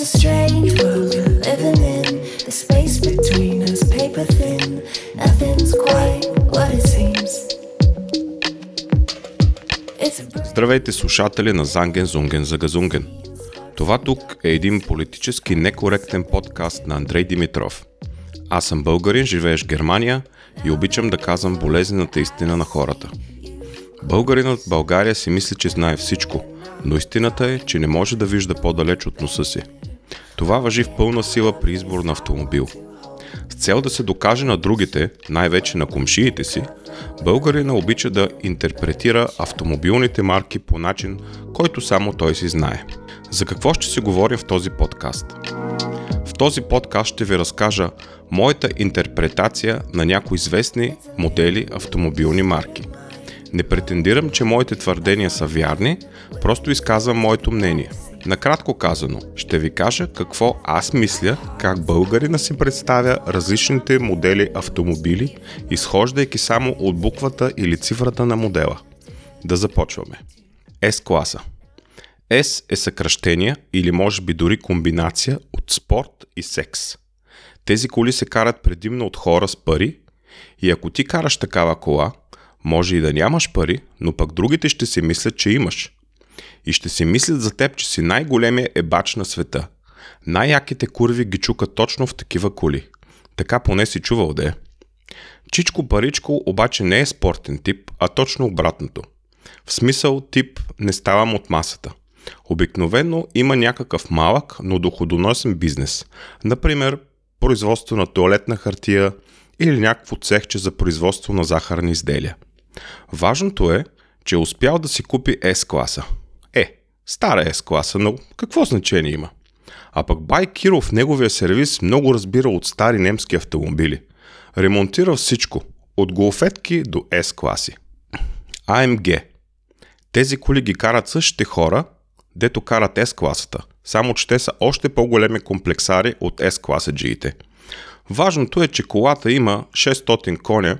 A strange world we're living in. The space between us, paper thin. Nothing's quite what it seems. Здравейте слушатели на Занген Зунген за Газунген. Това тук е един политически некоректен подкаст на Андрей Димитров. Аз съм българин, живееш в Германия и обичам да казвам болезнената истина на хората. Българинът в България си мисли, че знае всичко, но истината е, че не може да вижда по-далеч от носа си. Това въжи в пълна сила при избор на автомобил. С цел да се докаже на другите, най-вече на комшиите си, българина обича да интерпретира автомобилните марки по начин, който само той си знае. За какво ще си говорим в този подкаст? В този подкаст ще ви разкажа моята интерпретация на някои известни модели автомобилни марки. Не претендирам, че моите твърдения са вярни, просто изказвам моето мнение. Накратко казано, ще ви кажа какво аз мисля, как българина си представя различните модели автомобили, изхождайки само от буквата или цифрата на модела. Да започваме. S-класа. S е съкръщение или може би дори комбинация от спорт и секс. Тези коли се карат предимно от хора с пари и ако ти караш такава кола, може и да нямаш пари, но пък другите ще си мислят, че имаш. И ще си мислят за теб, че си най-големия ебач на света. Най-яките курви ги чукат точно в такива коли. Така поне си чувал да е. Чичко Паричко обаче не е спортен тип, а точно обратното. В смисъл тип не ставам от масата. Обикновено има някакъв малък, но доходоносен бизнес. Например, производство на туалетна хартия или някакво цехче за производство на захарни изделия. Важното е, че е успял да си купи S-класа. Стара S-класа, но какво значение има? А пък Бай Киро в неговия сервис много разбира от стари немски автомобили. Ремонтира всичко, от голфетки до S-класи. AMG. Тези коли ги карат същите хора, дето карат S-класата, само че те са още по-големи комплексари от S-класа джиите. Важното е, че колата има 600 коня,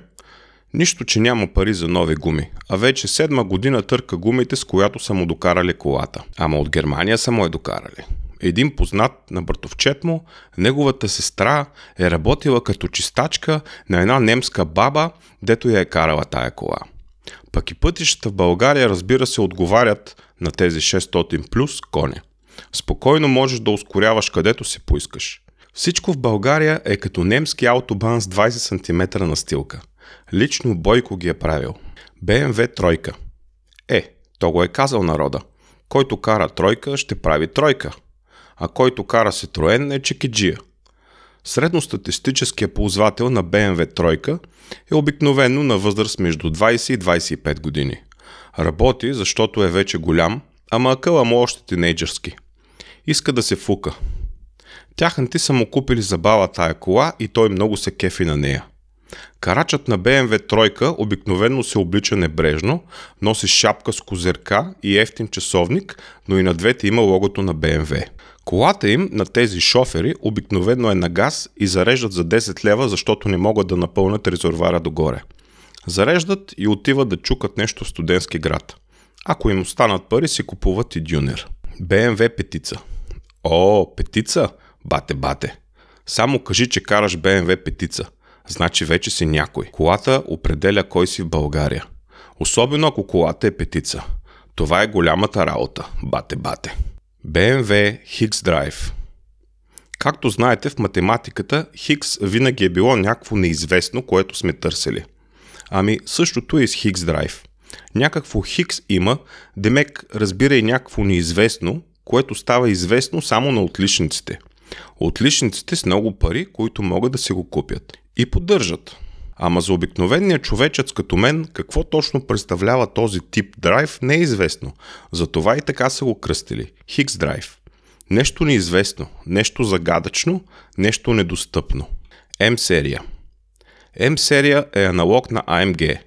нищо, че няма пари за нови гуми, а вече седма година търка гумите, с която са му докарали колата. Ама от Германия са му е докарали. Един познат на братовчет му, неговата сестра е работила като чистачка на една немска баба, дето я е карала тая кола. Пък и пътищата в България, разбира се, отговарят на тези 600 плюс коня. Спокойно можеш да ускоряваш където си поискаш. Всичко в България е като немски автобан с 20 см настилка. Лично Бойко ги е правил. BMW тройка. Е, то го е казал народа. Който кара тройка, ще прави тройка. А който кара Citroen е чекиджия. Средностатистическия ползвател на BMW тройка е обикновено на възраст между 20 и 25 години. Работи, защото е вече голям, ама акъла му още тинейджърски. Иска да се фука. Тяханти са му купили забава тая кола и той много се кефи на нея. Карачът на BMW тройка обикновенно се облича небрежно, носи шапка с козерка и ефтин часовник, но и на двете има логото на BMW. Колата им на тези шофери обикновено е на газ и зареждат за 10 лева, защото не могат да напълнят резервара догоре. Зареждат и отиват да чукат нещо в студентски град. Ако им останат пари, си купуват и дюнер. BMW петица. О, петица? Бате, бате. Само кажи, че караш BMW петица. Значи вече си някой. Колата определя кой си в България. Особено ако колата е петица. Това е голямата работа. Бате, бате. BMW Higgs Drive. Както знаете, в математиката Хикс винаги е било някакво неизвестно, което сме търсили. Ами същото е и с Higgs Drive. Някакво Хикс има, демек разбира и някакво неизвестно, което става известно само на отличниците – Отличниците с много пари, които могат да се го купят. И поддържат. Ама за обикновения човечец като мен, какво точно представлява този тип драйв, не е известно. Затова и така са го кръстили. Хикс драйв. Нещо неизвестно, нещо загадъчно, нещо недостъпно. М-серия. М-серия е аналог на AMG.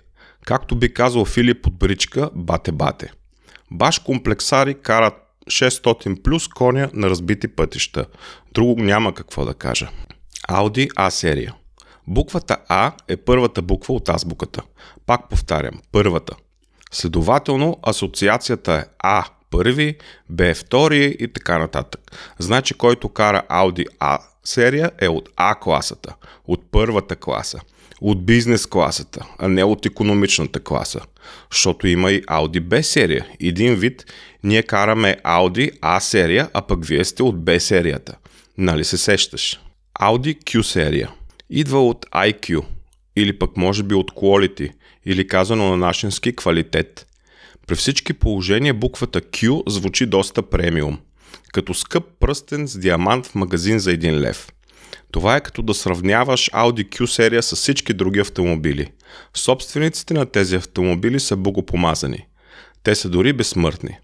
Както би казал Филип от Бричка, бате-бате. Баш комплексари карат 600 плюс коня на разбити пътища. Друго няма какво да кажа. Audi A серия. Буквата А е първата буква от азбуката. Пак повтарям, първата. Следователно, асоциацията е А първи, Б втори и така нататък. Значи който кара Audi A серия е от А класата, от първата класа, от бизнес класата, а не от економичната класа. Защото има и Audi B серия. Един вид ние караме Audi A серия, а пък вие сте от B серията. Нали се сещаш? Audi Q серия. Идва от IQ или пък може би от quality или казано на нашински квалитет. При всички положения буквата Q звучи доста премиум, като скъп пръстен с диамант в магазин за 1 лев. Това е като да сравняваш Audi Q серия с всички други автомобили. Собствениците на тези автомобили са богопомазани. Те са дори безсмъртни.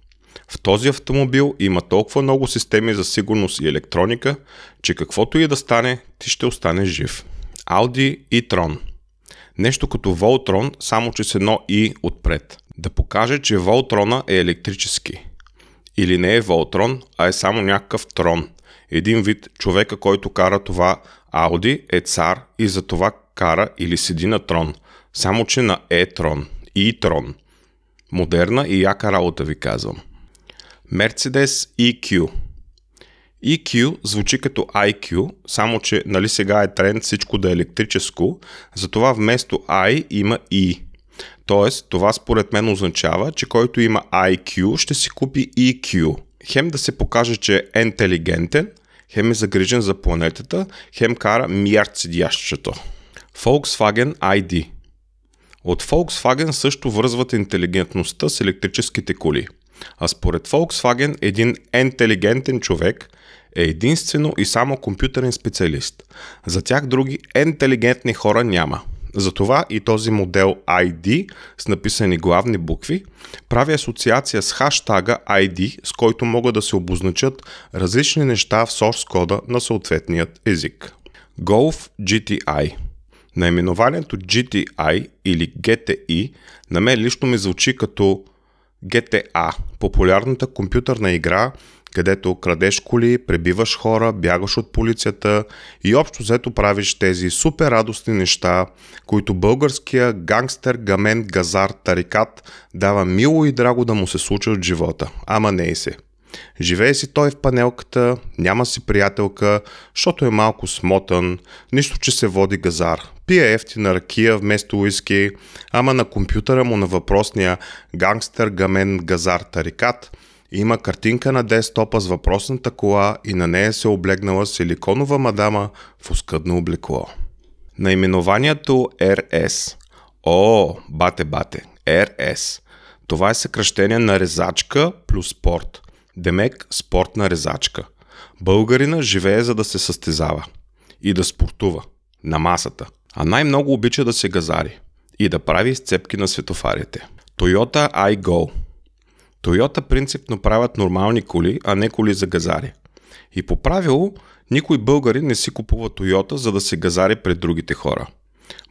В този автомобил има толкова много системи за сигурност и електроника, че каквото и да стане, ти ще останеш жив. Audi e-tron – Нещо като Voltron, само че с едно и отпред. Да покаже, че Voltrona е електрически. Или не е Voltron, а е само някакъв трон. Един вид човека, който кара това Audi е цар и за това кара или седи на трон. Само че на e-трон. E-трон. Модерна и яка работа ви казвам. Mercedes EQ – EQ звучи като IQ, само че нали сега е тренд всичко да е електрическо, затова вместо I има E. Тоест, това според мен означава, че който има IQ ще си купи EQ. Хем да се покаже, че е интелигентен, хем е загрижен за планетата, хем кара мярд седящето. Volkswagen ID От Volkswagen също връзват интелигентността с електрическите коли. А според Volkswagen един интелигентен човек е единствено и само компютърен специалист. За тях други интелигентни хора няма. Затова и този модел ID с написани главни букви прави асоциация с хаштага ID, с който могат да се обозначат различни неща в source кода на съответният език. Golf GTI Наименованието GTI или GTI на мен лично ми звучи като GTA, популярната компютърна игра, където крадеш коли, пребиваш хора, бягаш от полицията и общо взето правиш тези супер радостни неща, които българския гангстер, гамен, газар, тарикат дава мило и драго да му се случат в живота. Ама не и се. Живее си той в панелката, няма си приятелка, защото е малко смотан, нищо, че се води газар. Пие ефтина ракия вместо уиски, ама на компютъра му на въпросния гангстер, гамен, газар, тарикат – има картинка на десктопа с въпросната кола и на нея се облегнала силиконова мадама в оскъдно облекло. Наименованието RS. О, бате-бате, RS. Това е съкръщение на резачка плюс спорт. Демек спортна резачка. Българина живее за да се състезава и да спортува на масата, а най-много обича да се газари и да прави изцепки на светофарите. Toyota iGo – Тойота принципно правят нормални коли, а не коли за газари. И по правило, никой българин не си купува Тойота, за да се газари пред другите хора.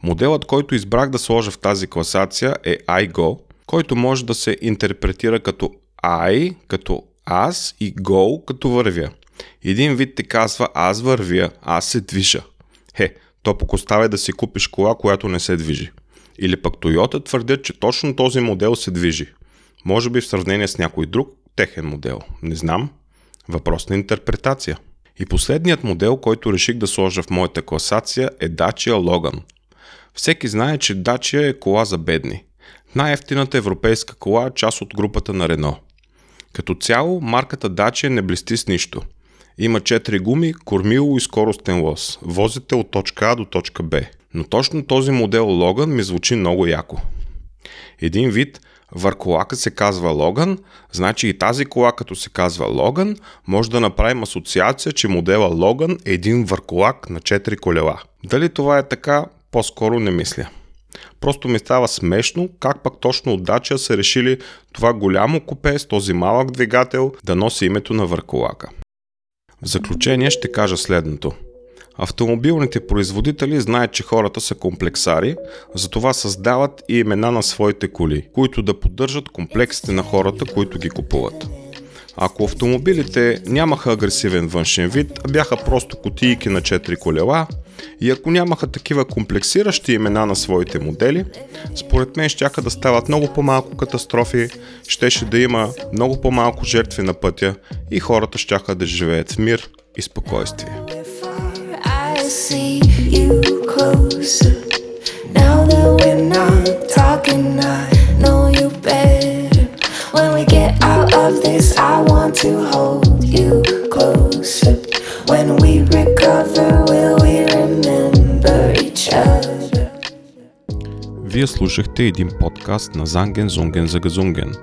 Моделът, който избрах да сложа в тази класация е iGo, който може да се интерпретира като I, като аз и Go, като вървя. Един вид ти казва аз вървя, аз се движа. Хе, то пък да си купиш кола, която не се движи. Или пък Toyota твърдят, че точно този модел се движи. Може би в сравнение с някой друг техен модел. Не знам. Въпрос на интерпретация. И последният модел, който реших да сложа в моята класация е Dacia Logan. Всеки знае, че Dacia е кола за бедни. Най-ефтината европейска кола част от групата на Рено. Като цяло, марката Dacia не блести с нищо. Има 4 гуми, кормило и скоростен лос. Возите от точка А до точка Б. Но точно този модел Logan ми звучи много яко. Един вид – Върколака се казва Логан, значи и тази кола, като се казва Логан, може да направим асоциация, че модела Логан е един върколак на 4 колела. Дали това е така, по-скоро не мисля. Просто ми става смешно как пък точно от Дача са решили това голямо купе с този малък двигател да носи името на върколака. В заключение ще кажа следното – Автомобилните производители знаят, че хората са комплексари, затова създават и имена на своите коли, които да поддържат комплексите на хората, които ги купуват. Ако автомобилите нямаха агресивен външен вид, а бяха просто кутийки на 4 колела, И ако нямаха такива комплексиращи имена на своите модели, според мен щяха да стават много по-малко катастрофи, щеше да има много по-малко жертви на пътя и хората щяха да живеят в мир и спокойствие. See you closer. Now that we're not talking, I know you better. When we get out of this, I want to hold you closer. When we recover, will we remember each other? Вие слушахте един подкаст на Занген Зунген за Газунген.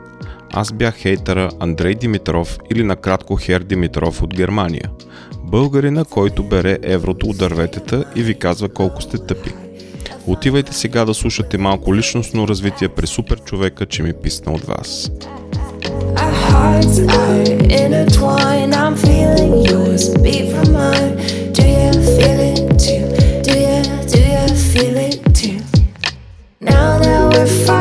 Аз бях хейтъра Андрей Димитров или накратко Хер Димитров от Германия. Българина, който бере еврото от дърветата и ви казва колко сте тъпи. Отивайте сега да слушате малко личностно развитие при супер човека, че ми писна от вас. Now that we're fine